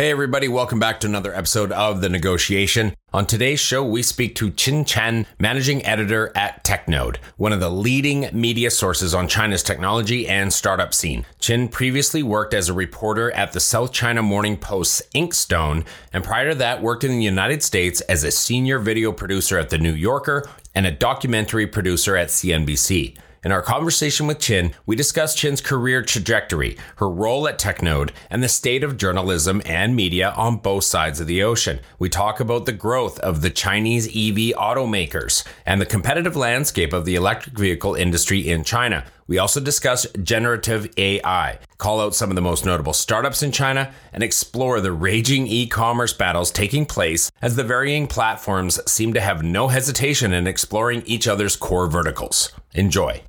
Hey, everybody, welcome back to another episode of The Negotiation. On today's show, we speak to Qin Chen, managing editor at TechNode, one of the leading media sources on China's technology and startup scene. Qin previously worked as a reporter at the South China Morning Post's Inkstone, and prior to that, worked in the United States as a senior video producer at The New Yorker and a documentary producer at CNBC. In our conversation with Qin, we discussed Qin's career trajectory, her role at TechNode, and the state of journalism and media on both sides of the ocean. We talk about the growth of the Chinese EV automakers and the competitive landscape of the electric vehicle industry in China. We also discuss generative AI, call out some of the most notable startups in China, and explore the raging e commerce battles taking place as the varying platforms seem to have no hesitation in exploring each other's core verticals. Enjoy.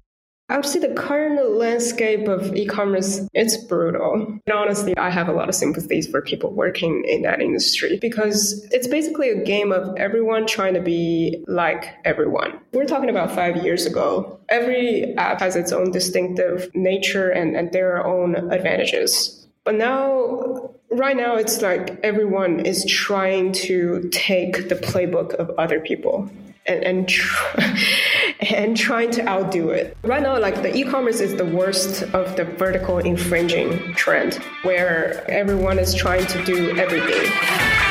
I would say the current landscape of e-commerce it's brutal. And honestly, I have a lot of sympathies for people working in that industry because it's basically a game of everyone trying to be like everyone. We're talking about five years ago. Every app has its own distinctive nature and, and their own advantages. But now right now it's like everyone is trying to take the playbook of other people and and, and trying to outdo it. Right now, like the e-commerce is the worst of the vertical infringing trend, where everyone is trying to do everything.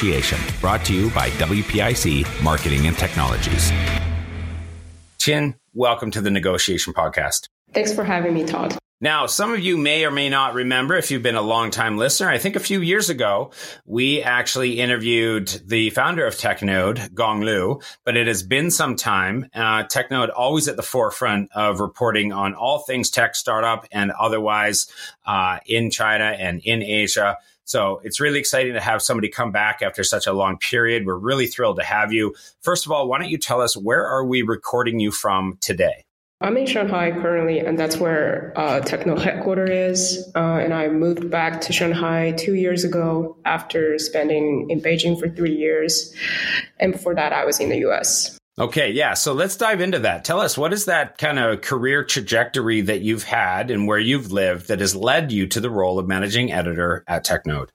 Negotiation, brought to you by WPIC Marketing and Technologies. Qin, welcome to the Negotiation Podcast. Thanks for having me, Todd. Now, some of you may or may not remember if you've been a long time listener. I think a few years ago, we actually interviewed the founder of TechNode, Gong Lu, but it has been some time. Uh, TechNode always at the forefront of reporting on all things tech startup and otherwise uh, in China and in Asia. So it's really exciting to have somebody come back after such a long period. We're really thrilled to have you. First of all, why don't you tell us where are we recording you from today? I'm in Shanghai currently, and that's where uh, TechNode headquarters is. Uh, and I moved back to Shanghai two years ago after spending in Beijing for three years. And before that, I was in the US. Okay, yeah. So let's dive into that. Tell us what is that kind of career trajectory that you've had and where you've lived that has led you to the role of managing editor at TechNode?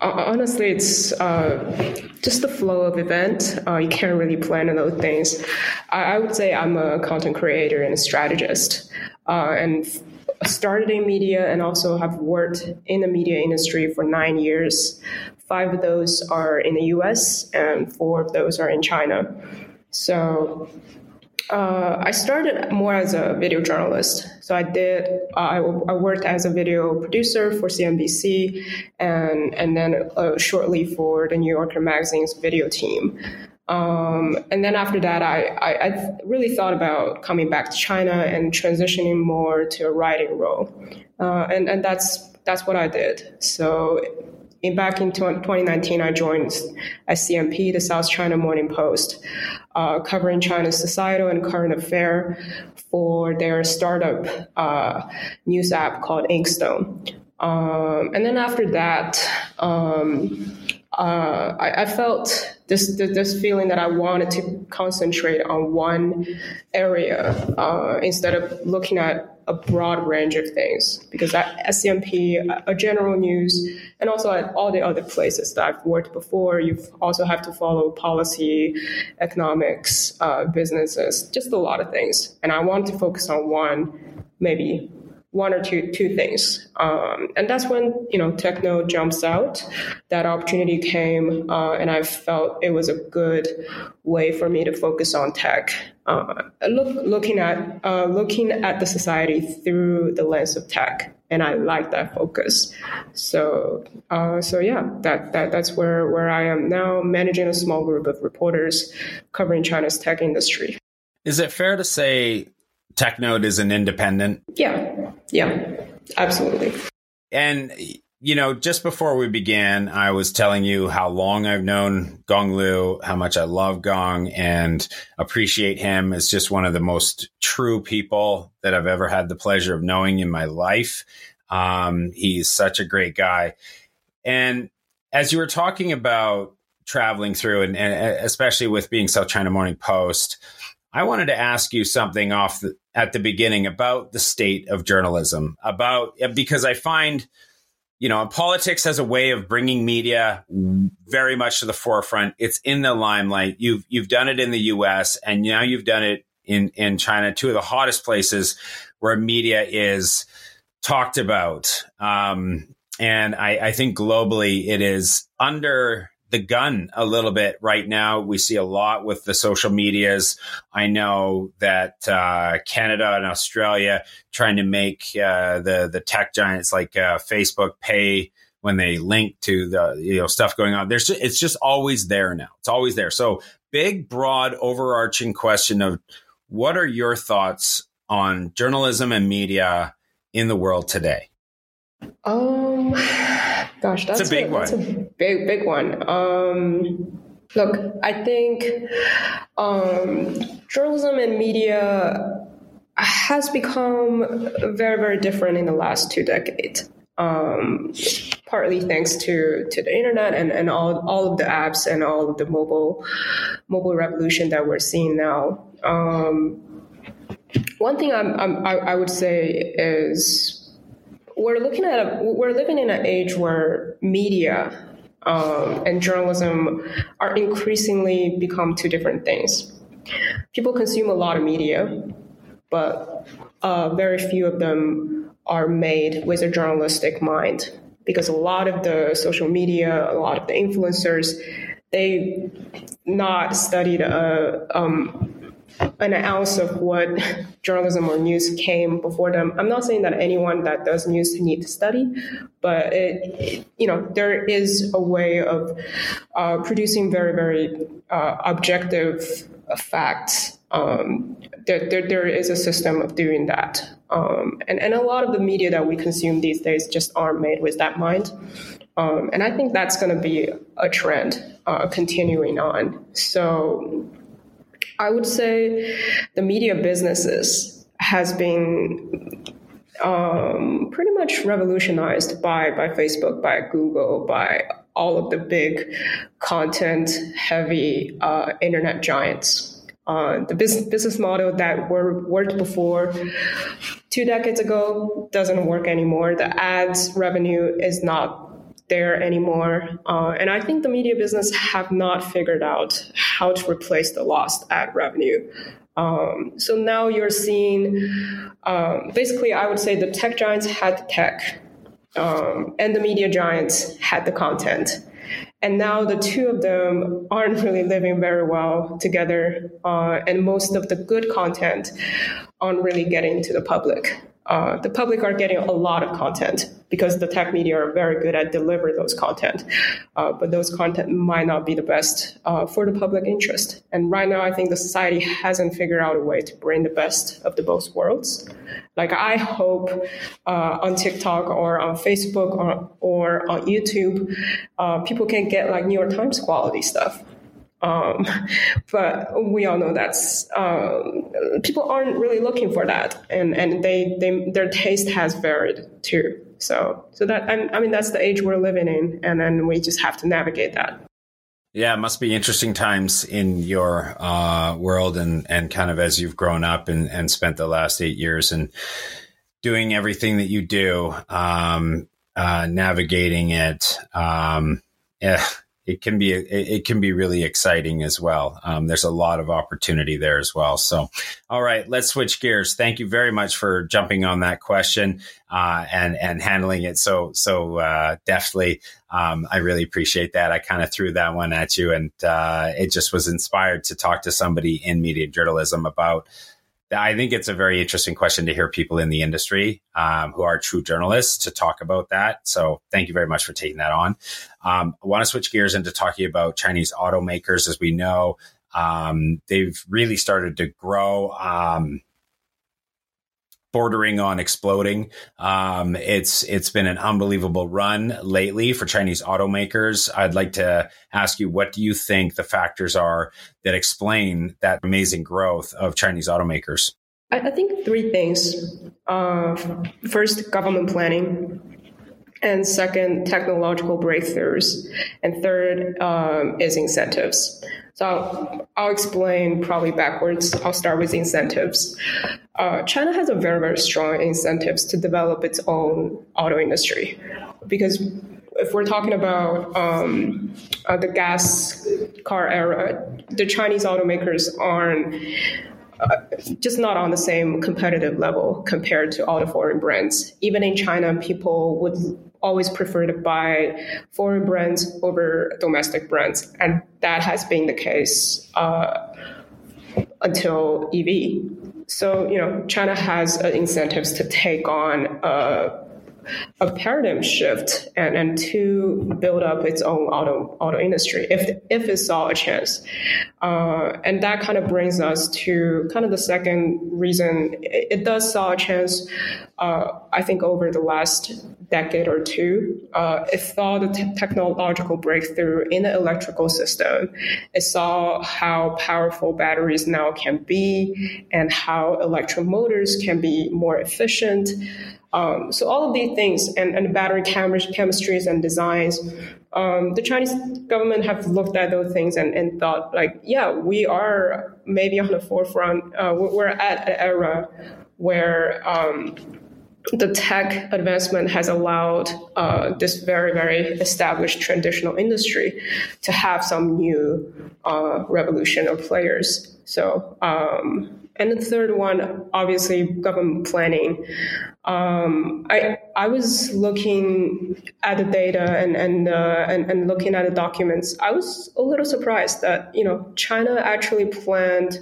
Honestly, it's uh, just the flow of event. Uh, you can't really plan on those things. I, I, would say I'm a content creator and a strategist, uh, and started in media and also have worked in the media industry for nine years. Five of those are in the U.S. and four of those are in China. So uh, I started more as a video journalist. So I did. I, I, worked as a video producer for CNBC, and and then uh, shortly for the New Yorker magazine's video team. Um, and then after that, I, I, I, really thought about coming back to China and transitioning more to a writing role, uh, and and that's that's what I did. So in, back in 2019, I joined SCMP, the South China Morning Post, uh, covering China's societal and current affair for their startup uh, news app called Inkstone. Um, and then after that, um, uh, I, I, felt this, this feeling that I wanted to concentrate on one area uh, instead of looking at a broad range of things. Because at SCMP, a general news, and also at all the other places that I've worked before, you also have to follow policy, economics, uh, businesses, just a lot of things. And I wanted to focus on one, maybe one or two two things, um, and that's when you know TechNode jumps out. That opportunity came, uh, and I felt it was a good way for me to focus on tech. Uh, look, looking at uh, looking at the society through the lens of tech, and I like that focus. So, uh, so yeah, that, that that's where where I am now, managing a small group of reporters covering China's tech industry. Is it fair to say Technode is an independent. Yeah, yeah, absolutely. And you know, just before we began, I was telling you how long I've known Gong Lu, how much I love Gong and appreciate him as just one of the most true people that I've ever had the pleasure of knowing in my life. Um, he's such a great guy. And as you were talking about traveling through, and, and especially with being South China Morning Post, I wanted to ask you something off the, at the beginning about the state of journalism, about because I find, you know, politics has a way of bringing media very much to the forefront. It's in the limelight. You've you've done it in the U.S. and now you've done it in in China, two of the hottest places where media is talked about. Um, and I, I think globally it is under the gun a little bit right now. We see a lot with the social medias. I know that uh, Canada and Australia trying to make uh, the the tech giants like uh, Facebook pay when they link to the you know stuff going on. There's it's just always there now. It's always there. So big, broad, overarching question of what are your thoughts on journalism and media in the world today? Um Gosh, that's a big a, one. That's a big, big one. Um, look, I think um, journalism and media has become very, very different in the last two decades. Um, partly thanks to to the internet and, and all, all of the apps and all of the mobile mobile revolution that we're seeing now. Um, one thing I'm, I'm, I, I would say is we're looking at a, we're living in an age where media um, and journalism are increasingly become two different things. People consume a lot of media, but uh, very few of them are made with a journalistic mind because a lot of the social media, a lot of the influencers, they not studied a um, an ounce of what journalism or news came before them. I'm not saying that anyone that does news need to study, but it, it, you know there is a way of uh, producing very very uh, objective facts. Um, there, there, there is a system of doing that, um, and and a lot of the media that we consume these days just aren't made with that mind. Um, and I think that's going to be a trend uh, continuing on. So I would say the media businesses has been um, pretty much revolutionized by by Facebook, by Google, by all of the big content heavy uh, internet giants. Uh, the business business model that were worked before two decades ago doesn't work anymore. The ads revenue is not there anymore. Uh, and I think the media business have not figured out how to replace the lost ad revenue. Um, so now you're seeing, um, basically, I would say the tech giants had the tech, um, and the media giants had the content. And now the two of them aren't really living very well together, uh, and most of the good content aren't really getting to the public uh, the public are getting a lot of content because the tech media are very good at deliver those content, uh, but those content might not be the best uh, for the public interest. And right now, I think the society hasn't figured out a way to bring the best of the both worlds. Like I hope uh, on TikTok or on Facebook or, or on YouTube, uh, people can get like New York Times quality stuff. Um, but we all know that's um, people aren't really looking for that, and and they, they their taste has varied too. So so that I mean that's the age we're living in, and then we just have to navigate that. Yeah, it must be interesting times in your uh, world, and and kind of as you've grown up and and spent the last eight years and doing everything that you do, um, uh, navigating it. Um, yeah, it can be it, can be really exciting as well. Um, there's a lot of opportunity there as well. So, all right, let's switch gears. Thank you very much for jumping on that question uh, and and handling it so so uh, deftly. Um, I really appreciate that. I kind of threw that one at you, and uh, it just was inspired to talk to somebody in media journalism about I think it's a very interesting question to hear people in the industry um, who are true journalists to talk about that. So thank you very much for taking that on. Um, I want to switch gears into talking about Chinese automakers. As we know, um, they've really started to grow. Bordering on exploding. Um, it's it's been an unbelievable run lately for Chinese automakers. I'd like to ask you, what do you think the factors are that explain that amazing growth of Chinese automakers? I, I think three things. Uh, first, government planning. And second, technological breakthroughs. And third um, is incentives. So I'll, I'll, explain probably backwards. I'll start with incentives. Uh, China has a very, very strong incentives to develop its own auto industry because if we're talking about um, uh, the gas car era, the Chinese automakers aren't uh, just not on the same competitive level compared to all the foreign brands. Even in China, people would always prefer to buy foreign brands over domestic brands, and that has been the case uh, until EV. So you know, China has uh, incentives to take on uh, a paradigm shift and, and to build up its own auto auto industry if if it saw a chance. Uh, and that kind of brings us to kind of the second reason it, it does saw a chance. Uh, I think over the last decade or two, uh, it saw the te- technological breakthrough in the electrical system. It saw how powerful batteries now can be and how electric motors can be more efficient. Um, so all of these things and, and battery chem- chemistries and designs, um, the Chinese government have looked at those things and, and thought like, yeah, we are maybe on the forefront. Uh, we're at an era where um, the tech advancement has allowed uh, this very, very established traditional industry to have some new uh, revolution or players. So um, and the third one, obviously, government planning. Um, I I was looking at the data and and, uh, and and looking at the documents. I was a little surprised that you know China actually planned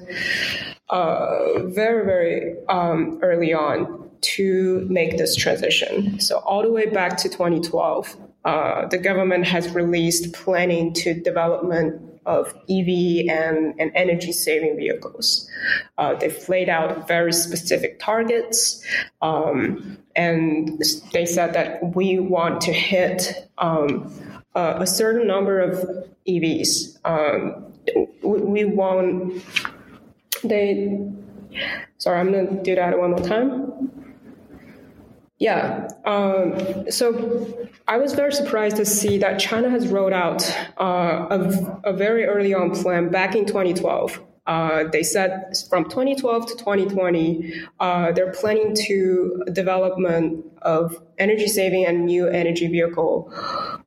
uh, very very um, early on to make this transition. So all the way back to 2012, uh, the government has released planning to development of EV and, and energy saving vehicles. Uh, they've laid out very specific targets, um, and they said that we want to hit um, a, a, certain number of EVs. Um, we, we want they. Sorry, I'm going to do that one more time. Yeah. Um, so I was very surprised to see that China has rolled out uh, a, a, very early on plan back in 2012. Uh, they said from 2012 to 2020, uh, they're planning to development of energy saving and new energy vehicle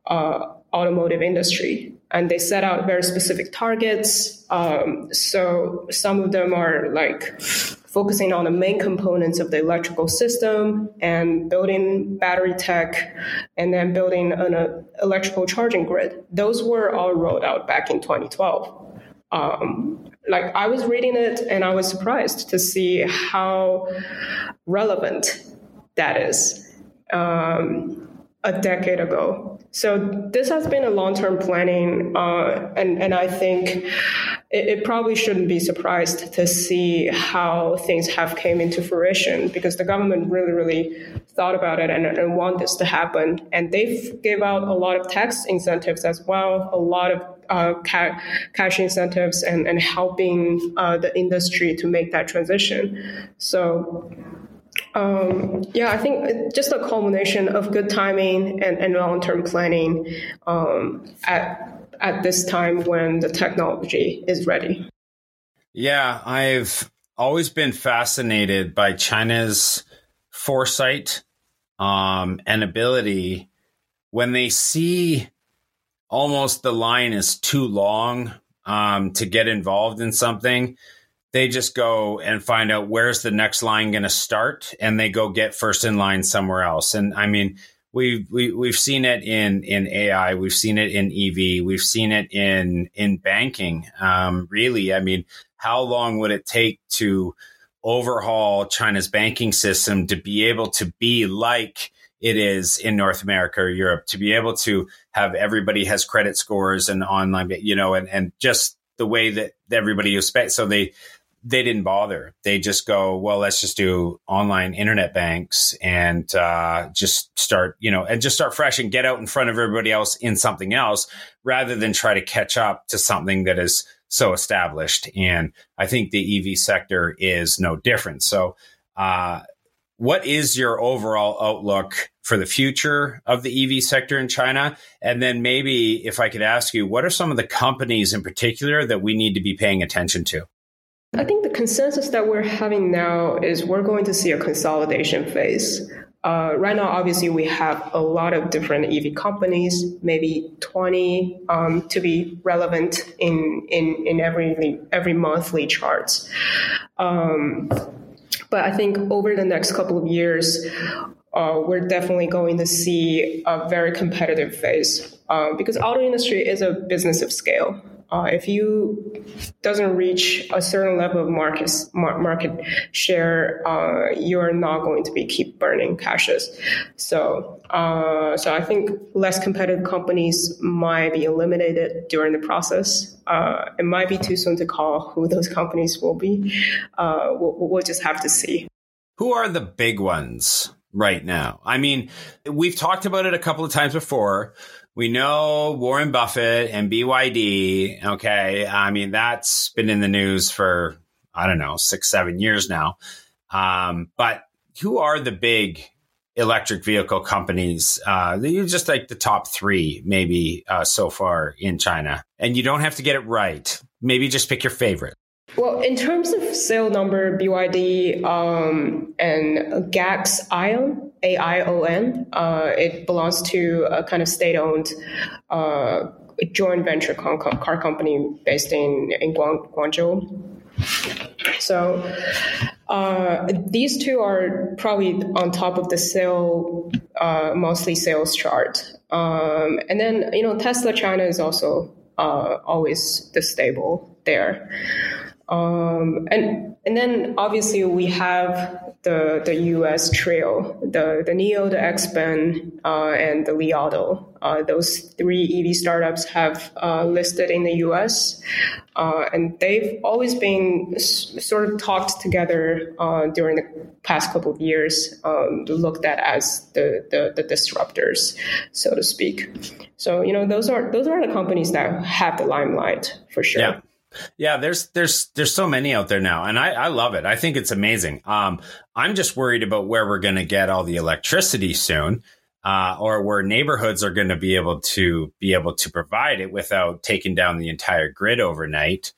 uh, automotive industry. And they set out very specific targets. Um, so some of them are like focusing on the main components of the electrical system and building battery tech and then building an uh, electrical charging grid. Those were all rolled out back in 2012. Um, like I was reading it and I was surprised to see how relevant that is um, a decade ago. So this has been a long-term planning, uh, and and I think it, it, probably shouldn't be surprised to see how things have came into fruition because the government really really thought about it and, and want this to happen, and they've gave out a lot of tax incentives as well, a lot of uh, ca- cash incentives, and and helping uh, the industry to make that transition. So um, yeah, I think just a culmination of good timing and, and long term planning um, at at this time when the technology is ready. Yeah, I've always been fascinated by China's foresight um, and ability when they see almost the line is too long um, to get involved in something, they just go and find out where's the next line going to start, and they go get first in line somewhere else. And I mean, we've we, we have seen it in in AI, we've seen it in EV, we've seen it in in banking. Um, really, I mean, how long would it take to overhaul China's banking system to be able to be like it is in North America or Europe, to be able to have everybody has credit scores and online, you know, and and just the way that everybody expects. So they they didn't bother. They just go, well, let's just do online internet banks and uh, just start, you know, and just start fresh and get out in front of everybody else in something else rather than try to catch up to something that is so established. And I think the EV sector is no different. So, uh, what is your overall outlook for the future of the EV sector in China? And then maybe if I could ask you, what are some of the companies in particular that we need to be paying attention to? I think the consensus that we're having now is we're going to see a consolidation phase. Uh, right now, obviously, we have a lot of different EV companies, maybe 20 um, to be relevant in, in, in every, every monthly charts. Um, but I think over the next couple of years, uh, we're definitely going to see a very competitive phase uh, because auto industry is a business of scale. Uh, if you doesn't reach a certain level of market market share, uh, you are not going to be keep burning caches. So, uh, so I think less competitive companies might be eliminated during the process. Uh, it might be too soon to call who those companies will be. Uh, we'll, we'll just have to see. Who are the big ones right now? I mean, we've talked about it a couple of times before we know Warren Buffett and BYD. Okay. I mean, that's been in the news for, I don't know, six, seven years now. Um, but who are the big electric vehicle companies? Uh, you're just like the top three, maybe uh, so far in China. And you don't have to get it right. Maybe just pick your favorite. Well, in terms of sale number, BYD um, and GAC Aion, A I O N, uh, it belongs to a kind of state owned uh, joint venture car company based in, in Guang- Guangzhou. So uh, these two are probably on top of the sale, uh, mostly sales chart. Um, and then, you know, Tesla China is also uh, always the stable there. Um, and and then obviously we have the the U.S. trail, the the NIO, the XPeng, uh, and the Li Auto. Uh, those three EV startups have uh, listed in the U.S. Uh, and they've always been s- sort of talked together uh, during the past couple of years, um, looked at as the, the the disruptors, so to speak. So you know those are those are the companies that have the limelight for sure. Yeah. Yeah, there's there's there's so many out there now, and I, I love it. I think it's amazing. Um, I'm just worried about where we're going to get all the electricity soon, uh, or where neighborhoods are going to be able to be able to provide it without taking down the entire grid overnight.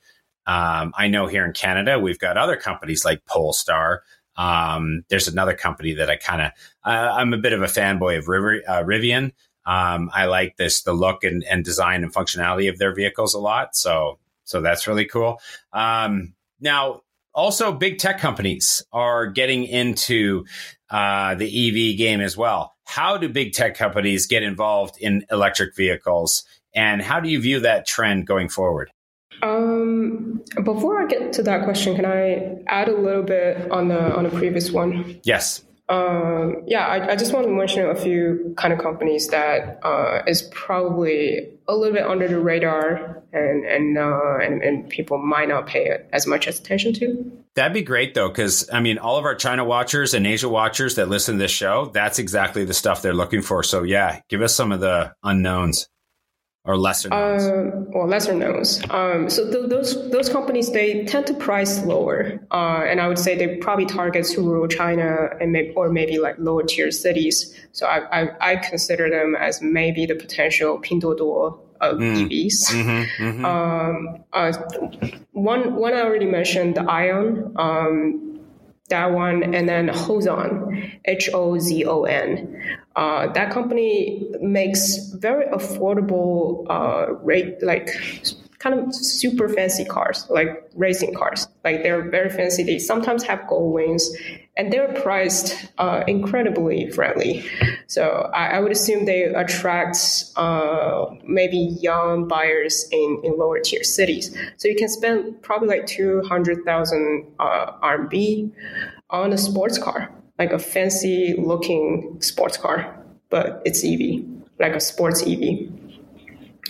Um, I know here in Canada we've got other companies like Polestar. Um, there's another company that I kind of uh, I'm a bit of a fanboy of River, uh, Rivian. Um, I like this the look and, and design and functionality of their vehicles a lot. So so that's really cool. Um, now, also, big tech companies are getting into uh, the EV game as well. How do big tech companies get involved in electric vehicles, and how do you view that trend going forward? Um, before I get to that question, can I add a little bit on the on the previous one? Yes. Um, yeah, I, I, just want to mention a few kind of companies that uh, is probably a little bit under the radar and and, uh, and, and people might not pay as much attention to. That'd be great though, because I mean, all of our China watchers and Asia watchers that listen to this show, that's exactly the stuff they're looking for. So yeah, give us some of the unknowns or lesser knowns? Uh, well, lesser knowns. Um, so th- those those companies they tend to price lower, uh, and I would say they probably target rural China and maybe or maybe like lower tier cities. So I, I, I consider them as maybe the potential Pinduoduo of mm. EVs. Mm-hmm, mm-hmm. Um, uh, one one I already mentioned the Aion, Um, that one, and then Hozon, H O Z O N. Uh, that company makes very affordable uh, rate like kind of super fancy cars, like racing cars. Like they're very fancy. They sometimes have gold wings, and they're priced uh, incredibly friendly. So I, I, would assume they attract uh, maybe young buyers in, in lower tier cities. So you can spend probably like two hundred thousand uh, RMB on a sports car, like a fancy looking sports car, but it's EV, like a sports EV.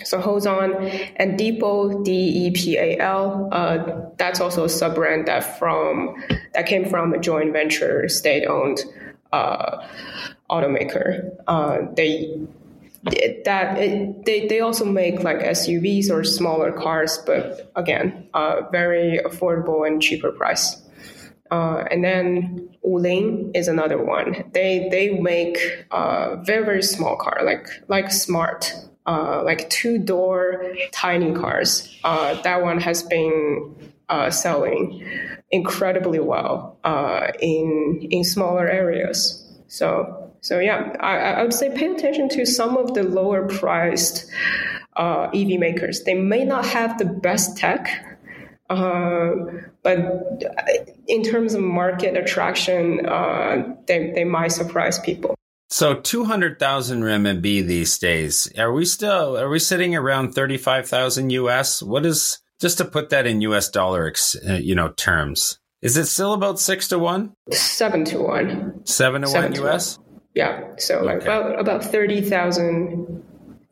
So Hozon and Deepal, D E P A L, uh, that's also a sub brand that from that came from a joint venture state owned uh, automaker. Uh, they that it, they they also make like SUVs or smaller cars, but again, uh, very affordable and cheaper price. Uh, and then Wuling is another one. They they make uh, very very small car like like smart uh, like two door tiny cars. Uh, that one has been uh, selling incredibly well uh, in in smaller areas. So so yeah, I, I, would say pay attention to some of the lower priced uh, EV makers. They may not have the best tech. But in terms of market attraction, they, they might surprise people. So 200,000 RMB these days. Are we still, are we sitting around 35,000 US? What is, just to put that in US dollar, uh, you know, terms, is it still about six to one? Seven to one. Seven to Seven one to US? One. Yeah. So like okay. about, about 30,000,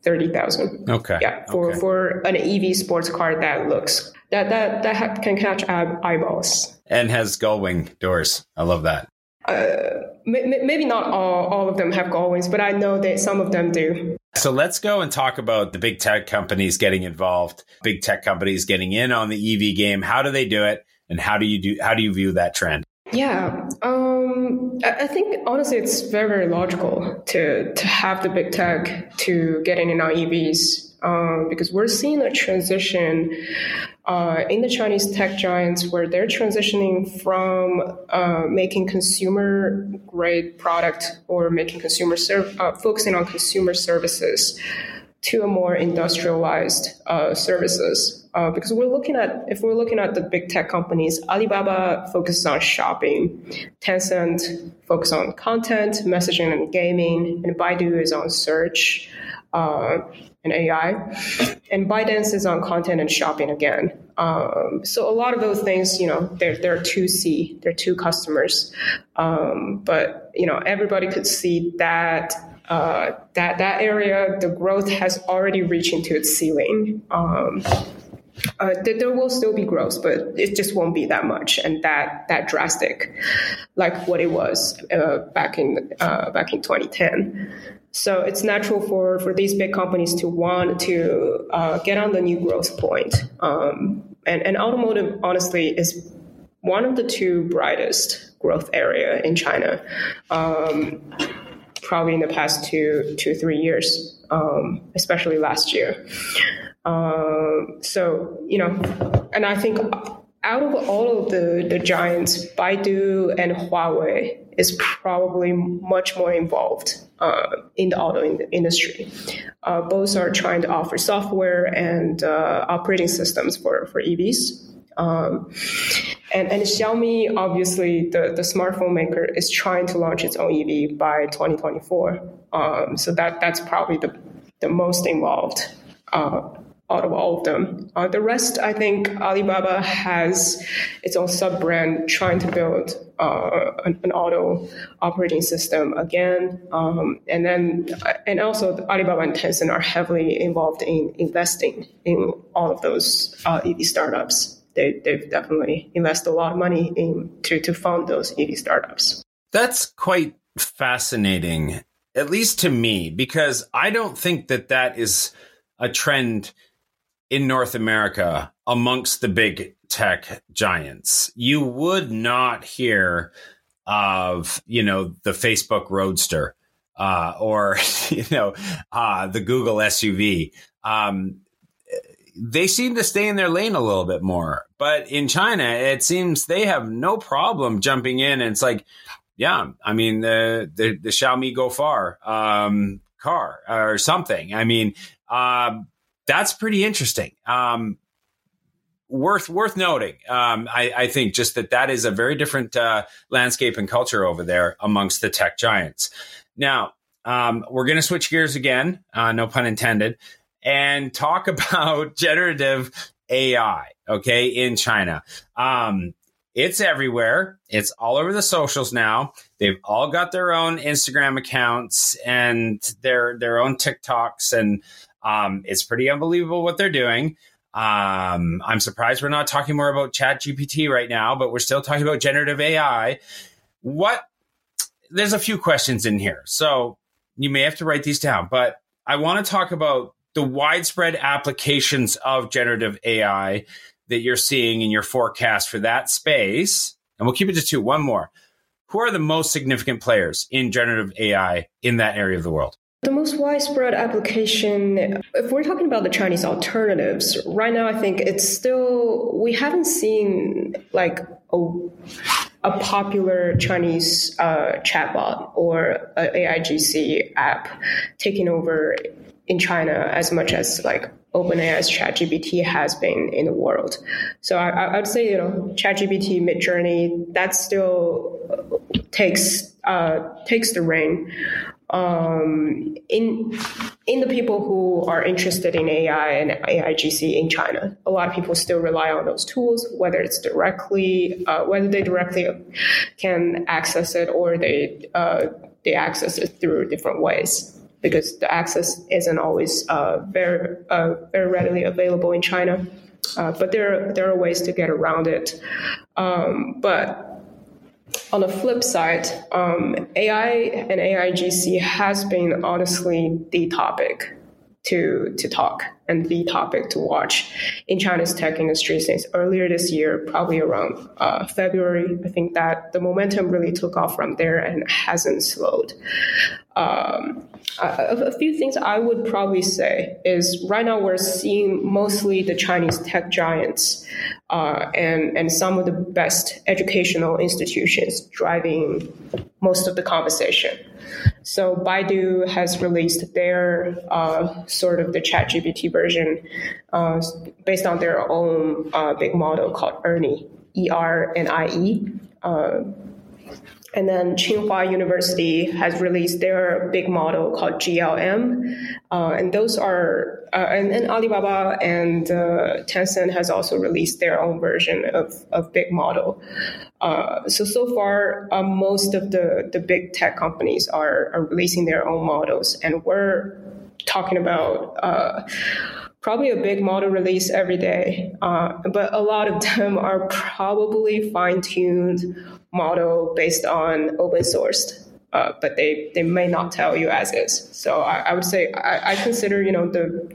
30,000. Okay. Yeah. For, okay. for an EV sports car that looks, that, that, that can catch eyeballs. And has gullwing doors. I love that. Uh, maybe not all, all of them have wings, but I know that some of them do. So let's go and talk about the big tech companies getting involved, big tech companies getting in on the EV game. How do they do it? And how do you do, how do you view that trend? Yeah, um, I think honestly, it's very, very logical to to have the big tech to get in on EVs um, because we're seeing a transition uh, in the Chinese tech giants where they're transitioning from uh, making consumer grade product or making consumer ser- uh, focusing on consumer services to a more industrialized uh, services. Uh, because we're looking at if we're looking at the big tech companies, Alibaba focuses on shopping, Tencent focuses on content, messaging, and gaming, and Baidu is on search. Uh, and AI. And ByteDance is on content and shopping again. Um, so a lot of those things, you know, they're, they're 2C, they're two customers. Um, but, you know, everybody could see that uh, that that area, the growth has already reached into its ceiling. Um, uh, there, will still be growth, but it just won't be that much and that that drastic, like what it was uh, back in uh, back in 2010. So it's natural for, for these big companies to want to uh, get on the new growth point. Um, and, and automotive, honestly, is one of the two brightest growth area in China, um, probably in the past two, two three years, um, especially last year. Um, so, you know, and I think out of all of the, the giants, Baidu and Huawei is probably much more involved uh, in the auto in- industry. Uh, both are trying to offer software and uh, operating systems for, for EVs. Um, and, and Xiaomi, obviously, the, the smartphone maker, is trying to launch its own EV by 2024. Um, so that that's probably the, the most involved uh, out of all of them. Uh, the rest, I think Alibaba has its own sub brand trying to build uh, an, an, auto operating system again. Um, and then, and also Alibaba and Tencent are heavily involved in investing in all of those uh, EV startups. They, they've definitely invested a lot of money in to, to fund those EV startups. That's quite fascinating, at least to me, because I don't think that that is a trend in North America amongst the big tech giants. You would not hear of, you know, the Facebook Roadster uh, or, you know, uh, the Google SUV. Um, they seem to stay in their lane a little bit more. But in China, it seems they have no problem jumping in. And it's like, yeah, I mean the the, the Xiaomi Go Far um, car or something. I mean, uh, that's pretty interesting. Um, worth worth noting. Um, I, I, think just that that is a very different uh, landscape and culture over there amongst the tech giants. Now um, we're going to switch gears again, uh, no pun intended, and talk about generative AI. Okay, in China. Um, it's everywhere. It's all over the socials now. They've all got their own Instagram accounts and their their own TikToks, and um, it's pretty unbelievable what they're doing. Um, I'm surprised we're not talking more about Chat GPT right now, but we're still talking about generative AI. What? There's a few questions in here, so you may have to write these down. But I want to talk about the widespread applications of generative AI that you're seeing in your forecast for that space. And we'll keep it to two. One more. Who are the most significant players in generative AI in that area of the world? The most widespread application, if we're talking about the Chinese alternatives, right now I think it's still, we haven't seen like a, a popular Chinese uh, chatbot or AIGC app taking over in China as much as like OpenAI's ChatGPT has been in the world. So I, would say, you know, ChatGPT, Midjourney, that still takes uh, takes the reign. Um, in in the people who are interested in AI and AIGC in China, a lot of people still rely on those tools, whether it's directly, uh, whether they directly can access it or they uh, they access it through different ways because the access isn't always uh, very uh, very readily available in China. Uh, but there there are ways to get around it. Um, but on the flip side, um, AI and AIGC has been honestly the topic to to talk and the topic to watch in China's tech industry since earlier this year, probably around uh, February. I think that the momentum really took off from there and hasn't slowed. Um, a, a, few things I would probably say is right now we're seeing mostly the Chinese tech giants uh, and and some of the best educational institutions driving most of the conversation. So Baidu has released their uh, sort of the ChatGPT version uh, based on their own uh, big model called Ernie, E R N I E. And then Tsinghua University has released their big model called GLM. Uh, and those are, uh, and, and, Alibaba and uh, Tencent has also released their own version of, of big model. Uh, so, so far, uh, most of the, the big tech companies are, are releasing their own models. And we're talking about uh, probably a big model release every day, uh, but a lot of them are probably fine tuned model based on open sourced. Uh, but they, they may not tell you as is. So I, I would say I, I, consider you know the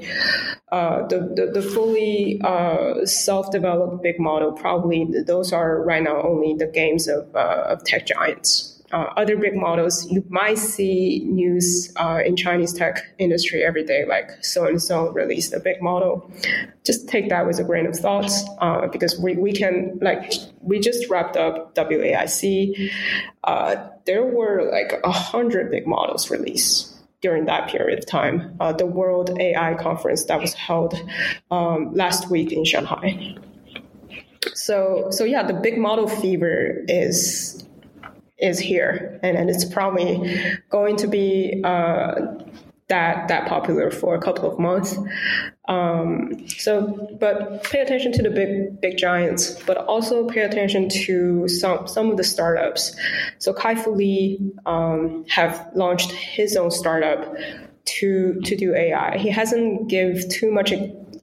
uh, the, the, the fully uh, self developed big model probably those are right now only the games of uh, of tech giants uh, other big models, you might see news uh, in Chinese tech industry every day, like so and so released a big model. Just take that with a grain of thought, uh, because we, we can like we just wrapped up WAIC. Uh, there were like a hundred big models released during that period of time. Uh, the World AI conference that was held um, last week in Shanghai. So so yeah, the big model fever is is here, and, and it's probably going to be uh, that that popular for a couple of months. Um, so, but pay attention to the big big giants, but also pay attention to some some of the startups. So, Kai Fu Lee um, have launched his own startup to to do AI. He hasn't give too much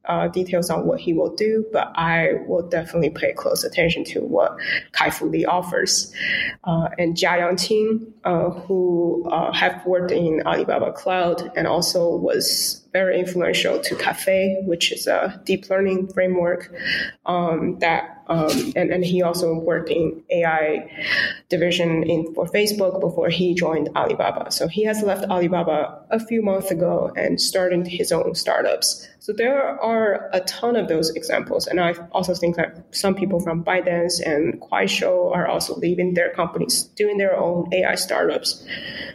uh, details on what he will do, but I will definitely pay close attention to what Kai Fu Lee offers. Uh, and Jia Yangqing, uh, who uh, have worked in Alibaba Cloud and also was very influential to Caffe, which is a deep learning framework um, that um, and, and he also worked in AI division in for Facebook before he joined Alibaba. So he has left Alibaba a few months ago and started his own startups. So there are a ton of those examples, and I also think that some people from ByteDance and Kuaishou are also leaving their companies, doing their own AI startups.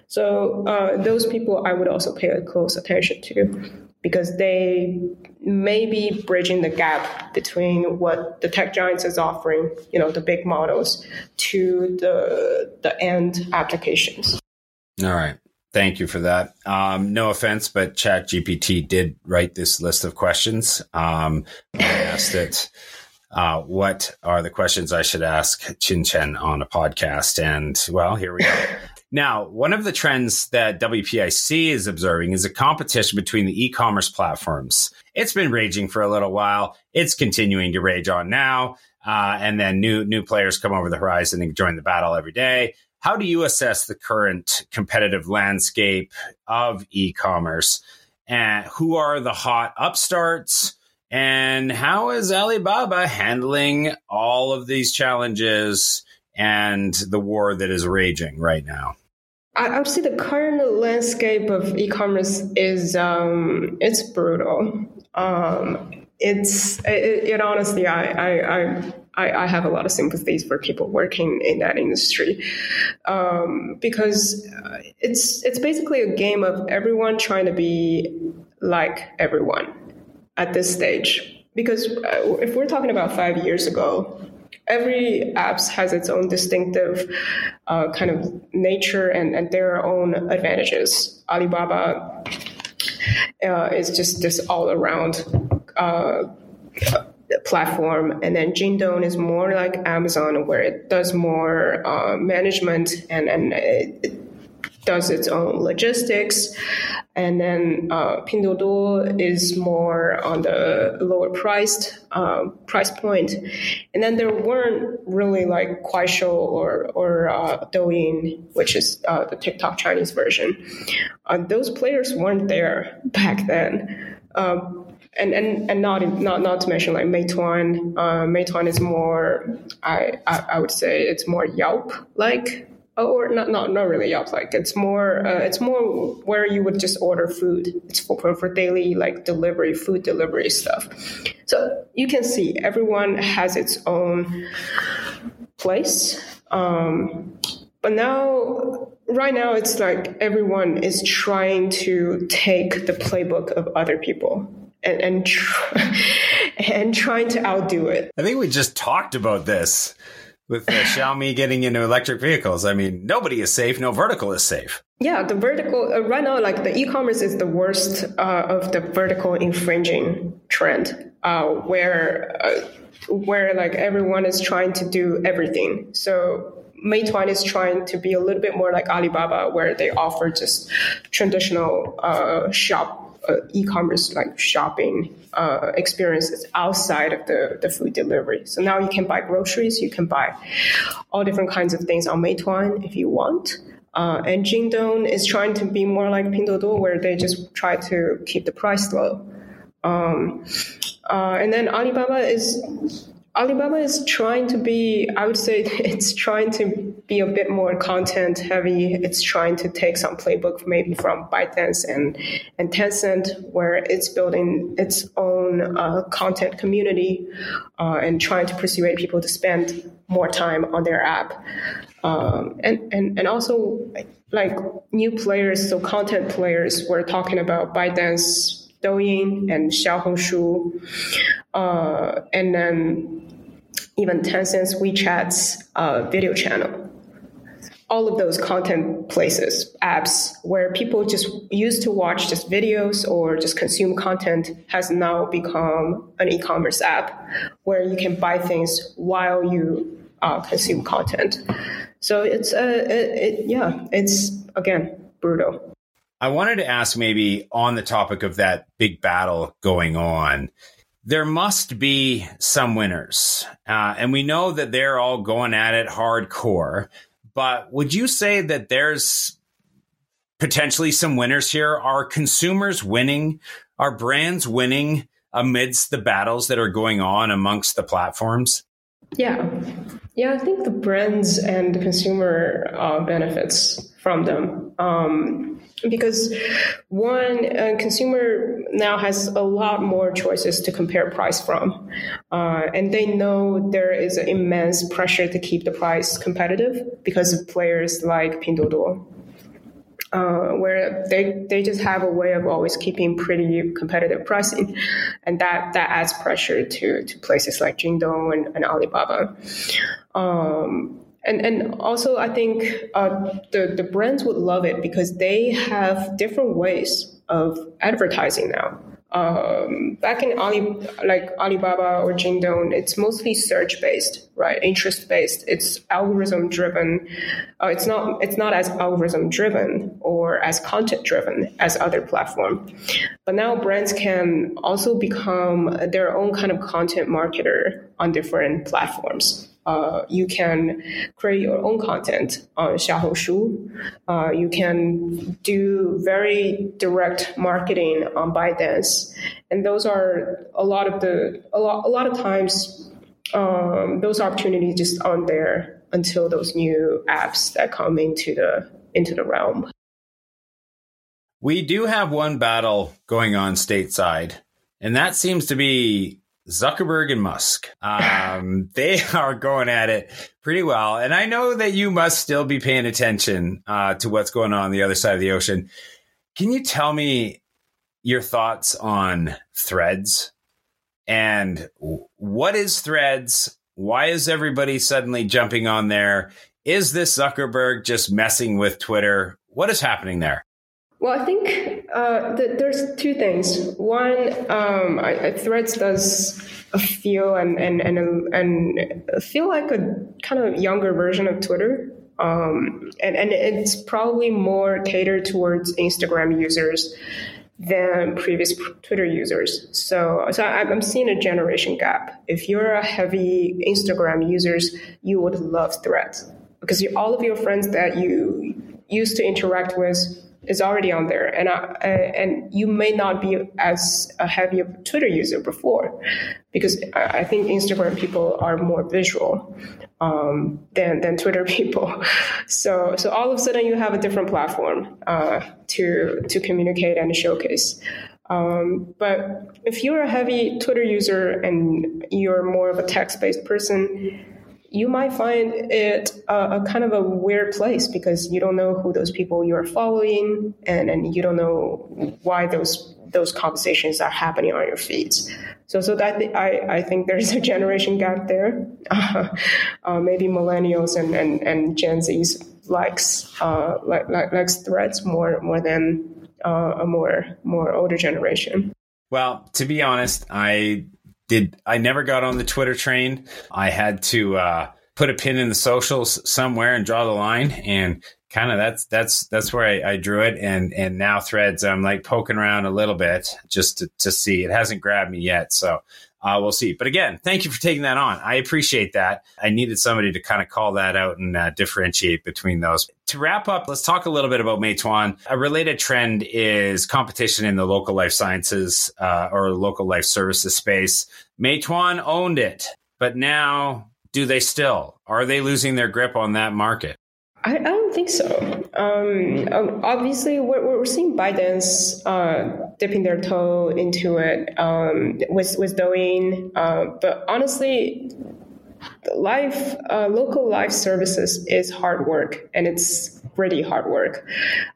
So uh, those people I would also pay close attention to because they may be bridging the gap between what the tech giants is offering, you know, the big models, to the the end applications. All right. Thank you for that. Um, no offense, but ChatGPT did write this list of questions. Um, I asked it, uh, what are the questions I should ask Qin Chen on a podcast? And well, here we go. Now, one of the trends that WPIC is observing is a competition between the e-commerce platforms. It's been raging for a little while. It's continuing to rage on now. Uh, and then new new players come over the horizon and join the battle every day. How do you assess the current competitive landscape of e-commerce? And who are the hot upstarts? And how is Alibaba handling all of these challenges and the war that is raging right now? I, would say the current landscape of e-commerce is um, it's brutal. Um, it's it, it, honestly, I, I, I I have a lot of sympathies for people working in that industry um, because it's it's basically a game of everyone trying to be like everyone at this stage. Because uh, if we're talking about five years ago, every apps has its own distinctive uh, kind of nature and, and their own advantages. Alibaba uh, is just this all around uh, platform, and then Jingdong is more like Amazon, where it does more uh, management and and it, does its own logistics. And then uh, Pinduoduo is more on the lower priced uh, price point. And then there weren't really like Kuaishou or, or uh, Douyin, which is uh, the TikTok Chinese version. Uh, those players weren't there back then. Um, and, and, and not, not not to mention like Meituan. Uh, Meituan is more, I, I, I would say it's more Yelp like or not not not really Yelp like it's more uh, it's more where you would just order food. It's for, for daily like delivery food delivery stuff. So you can see everyone has its own place um, but now right now it's like everyone is trying to take the playbook of other people and and, tr- and trying to outdo it. I think we just talked about this with uh, Xiaomi getting into electric vehicles. I mean, nobody is safe. No vertical is safe. Yeah, the vertical uh, right now, like the e-commerce is the worst uh, of the vertical infringing trend, uh, where uh, where like everyone is trying to do everything. So Meituan is trying to be a little bit more like Alibaba, where they offer just traditional uh, shop uh, e-commerce like shopping uh, experiences outside of the, the food delivery. So now you can buy groceries, you can buy all different kinds of things on Meituan if you want. Uh, and Jingdong is trying to be more like Pinduoduo, where they just try to keep the price low. Um, uh, and then Alibaba is Alibaba is trying to be, I would say it's trying to be a bit more content heavy. It's trying to take some playbook maybe from ByteDance and, and Tencent, where it's building its own uh, content community uh, and trying to persuade people to spend more time on their app. Um, and, and, and also like new players, so content players, we're talking about ByteDance, Douyin, and Xiaohongshu. Uh, and then even Tencent's WeChat's uh, video channel. All of those content places, apps where people just used to watch just videos or just consume content has now become an e-commerce app where you can buy things while you uh, consume content. So it's uh, it, it, yeah, it's again brutal. I wanted to ask maybe on the topic of that big battle going on there must be some winners. Uh, and we know that they're all going at it hardcore. But would you say that there's potentially some winners here? Are consumers winning? Are brands winning amidst the battles that are going on amongst the platforms? Yeah. Yeah, I think the brands and the consumer uh, benefits from them. Um, because one, a consumer now has a lot more choices to compare price from. Uh, and they know there is an immense pressure to keep the price competitive because of players like Pinduoduo. Uh, where they, they just have a way of always keeping pretty competitive pricing. And that, that adds pressure to, to places like Jingdong and, and Alibaba. Um, and and also I think uh, the the brands would love it because they have different ways of advertising now. Um, back in Ali, like Alibaba or Jingdong, it's mostly search based, right? Interest based. It's algorithm driven. Uh, it's not. It's not as algorithm driven or as content driven as other platform. But now brands can also become their own kind of content marketer on different platforms uh, you can create your own content on Xiaohongshu. Uh, you can do very direct marketing on ByteDance, and those are a lot of the a lot a lot of times um, those opportunities just aren't there until those new apps that come into the into the realm. We do have one battle going on stateside, and that seems to be Zuckerberg and Musk. Um, they are going at it pretty well. And I know that you must still be paying attention uh, to what's going on, on the other side of the ocean. Can you tell me your thoughts on threads? And what is threads? Why is everybody suddenly jumping on there? Is this Zuckerberg just messing with Twitter? What is happening there? Well, I think uh, th- there's two things. One, um, I, I Threads does feel and and and and feel like a kind of younger version of Twitter. Um, and and it's probably more catered towards Instagram users than previous Twitter users. So, so I'm seeing a generation gap. If you're a heavy Instagram users, you would love Threads because all of your friends that you used to interact with is already on there, and uh, and you may not be as a heavy a Twitter user before, because I think Instagram people are more visual um, than than Twitter people. So so all of a sudden you have a different platform uh, to to communicate and showcase. Um, but if you're a heavy Twitter user and you're more of a text based person you might find it a, a, kind of a weird place because you don't know who those people you're following and, and you don't know why those those conversations are happening on your feeds. So, so that I, I think there's a generation gap there. Uh, uh, maybe millennials and, and, and Gen Z's likes uh, like, like likes threads more more than uh, a more more older generation. Well, to be honest, I did I never got on the Twitter train. I had to uh, put a pin in the socials somewhere and draw the line, and kind of that's that's that's where I, I, drew it. And and now Threads, I'm like poking around a little bit just to, to see. It hasn't grabbed me yet, so uh, we'll see. But again, thank you for taking that on. I appreciate that. I needed somebody to kind of call that out and uh, differentiate between those. To wrap up, let's talk a little bit about Meituan. A related trend is competition in the local life sciences uh, or local life services space. Meituan owned it, but now do they still? Are they losing their grip on that market? I, I don't think so. Um, um, obviously, we're, we're seeing ByteDance uh, dipping their toe into it um, with with Douyin, uh, but honestly, life uh, local life services is hard work, and it's pretty hard work.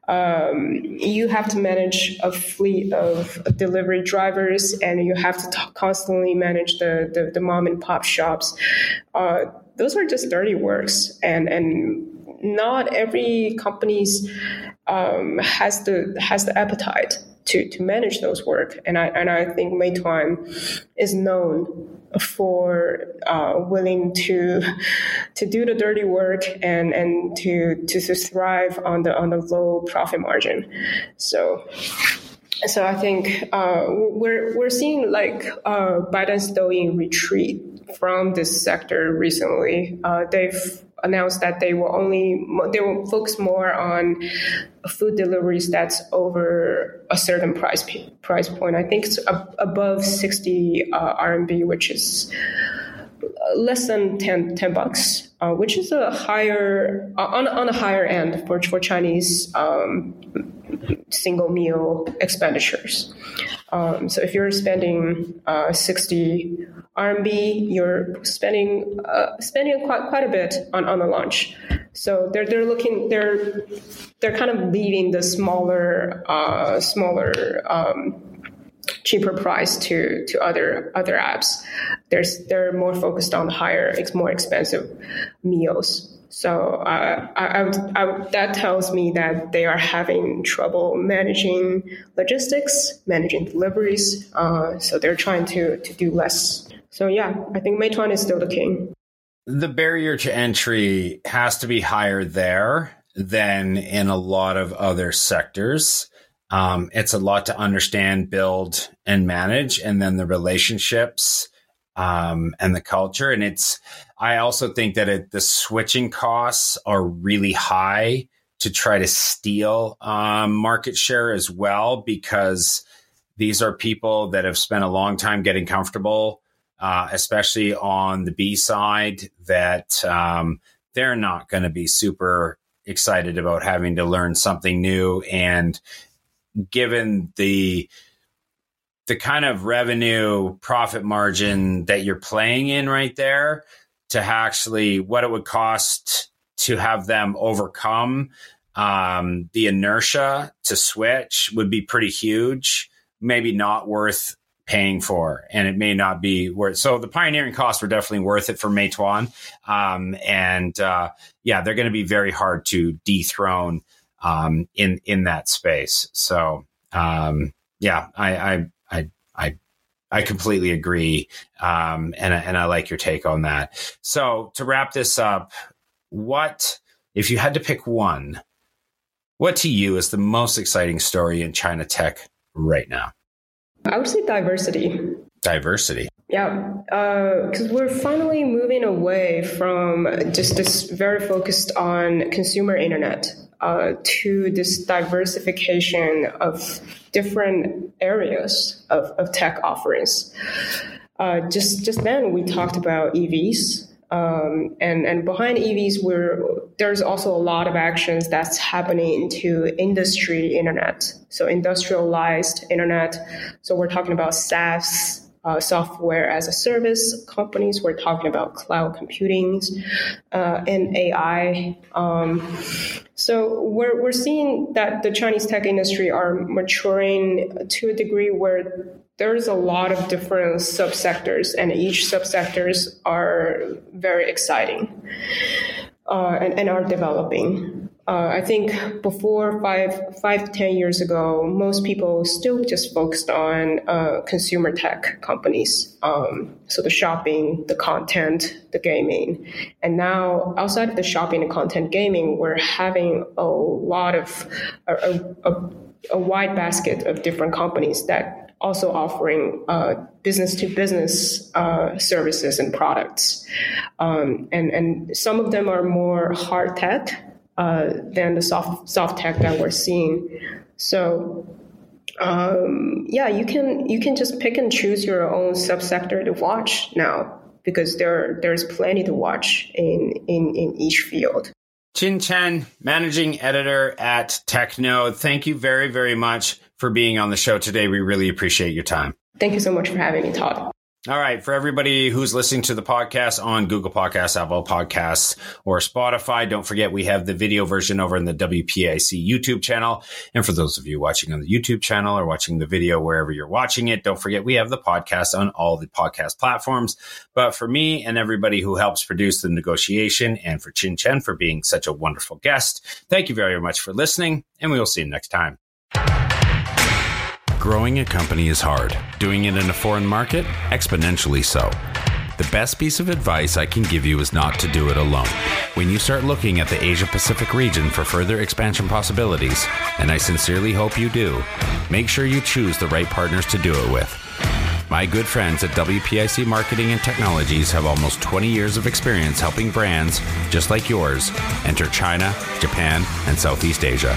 Um, you have to manage a fleet of delivery drivers, and you have to t- constantly manage the, the, the mom and pop shops. Uh, those are just dirty works, and and not every company's um, has the has the appetite to to manage those work. And I and I think Meituan is known for uh, willing to to do the dirty work and and to to thrive on the on the low profit margin. So. So I think uh, we're we're seeing like uh, ByteDance Douyin retreat from this sector recently. Uh, they've announced that they will only they will focus more on food deliveries that's over a certain price price point. I think it's above 60 uh, RMB, which is less than 10, 10 bucks. uh, which is a higher uh, on on a higher end for for Chinese um, single meal expenditures. Um, so if you're spending uh, 60 RMB, you're spending uh, spending quite quite a bit on, on a lunch. So they're they're looking they're they're kind of leaving the smaller uh, smaller um, cheaper price to to other other apps. There's they're more focused on higher, more expensive meals. So uh, I, I, I that tells me that they are having trouble managing logistics, managing deliveries. Uh, so they're trying to to do less. So yeah, I think Meituan is still the king. The barrier to entry has to be higher there than in a lot of other sectors. Um, it's a lot to understand, build, and manage, and then the relationships um, and the culture. And it's, I also think that it, the switching costs are really high to try to steal um, market share as well, because these are people that have spent a long time getting comfortable, uh, especially on the B side, that um, they're not going to be super excited about having to learn something new and given the the kind of revenue profit margin that you're playing in right there to actually what it would cost to have them overcome um, the inertia to switch would be pretty huge maybe not worth paying for and it may not be worth so the pioneering costs were definitely worth it for Meituan. Um, and uh, yeah they're going to be very hard to dethrone um, in in that space. So um, yeah, I, I I I completely agree, um, and and I like your take on that. So to wrap this up, what if you had to pick one? What to you is the most exciting story in China tech right now? I would say diversity. Diversity. Yeah, because uh, we're finally moving away from just this very focused on consumer internet uh, to this diversification of different areas of, of tech offerings. Uh, just just then we talked about EVs. Um, and and behind EVs, we're, there's also a lot of actions that's happening into industry internet, so industrialized internet. So we're talking about SaaS, uh, software as a service companies. We're talking about cloud computing uh, and AI. Um, so we're, we're seeing that the Chinese tech industry are maturing to a degree where there's a lot of different subsectors, and each subsectors are very exciting uh, and, and are developing. Uh, I think before five, five, ten years ago, most people still just focused on uh, consumer tech companies. Um, so the shopping, the content, the gaming, and now outside of the shopping and content gaming, we're having a lot of a, a, a wide basket of different companies that also offering business to business services and products. Um, and, and some of them are more hard tech, uh, than the soft soft tech that we're seeing. So um, yeah, you can you can just pick and choose your own subsector to watch now because there there's plenty to watch in in, in each field. Qin Chen, managing editor at TechNode. Thank you very, very much for being on the show today. We really appreciate your time. Thank you so much for having me, Todd. All right. For everybody who's listening to the podcast on Google Podcasts, Apple Podcasts, or Spotify, don't forget we have the video version over in the WPIC YouTube channel. And for those of you watching on the YouTube channel or watching the video wherever you're watching it, don't forget we have the podcast on all the podcast platforms. But for me and everybody who helps produce the negotiation and for Qin Chen for being such a wonderful guest, thank you very much for listening and we will see you next time. Growing a company is hard. Doing it in a foreign market, exponentially so. The best piece of advice I can give you is not to do it alone. When you start looking at the Asia Pacific region for further expansion possibilities, and I sincerely hope you do, make sure you choose the right partners to do it with. My good friends at WPIC Marketing and Technologies have almost 20 years of experience helping brands just like yours enter China, Japan, and Southeast Asia.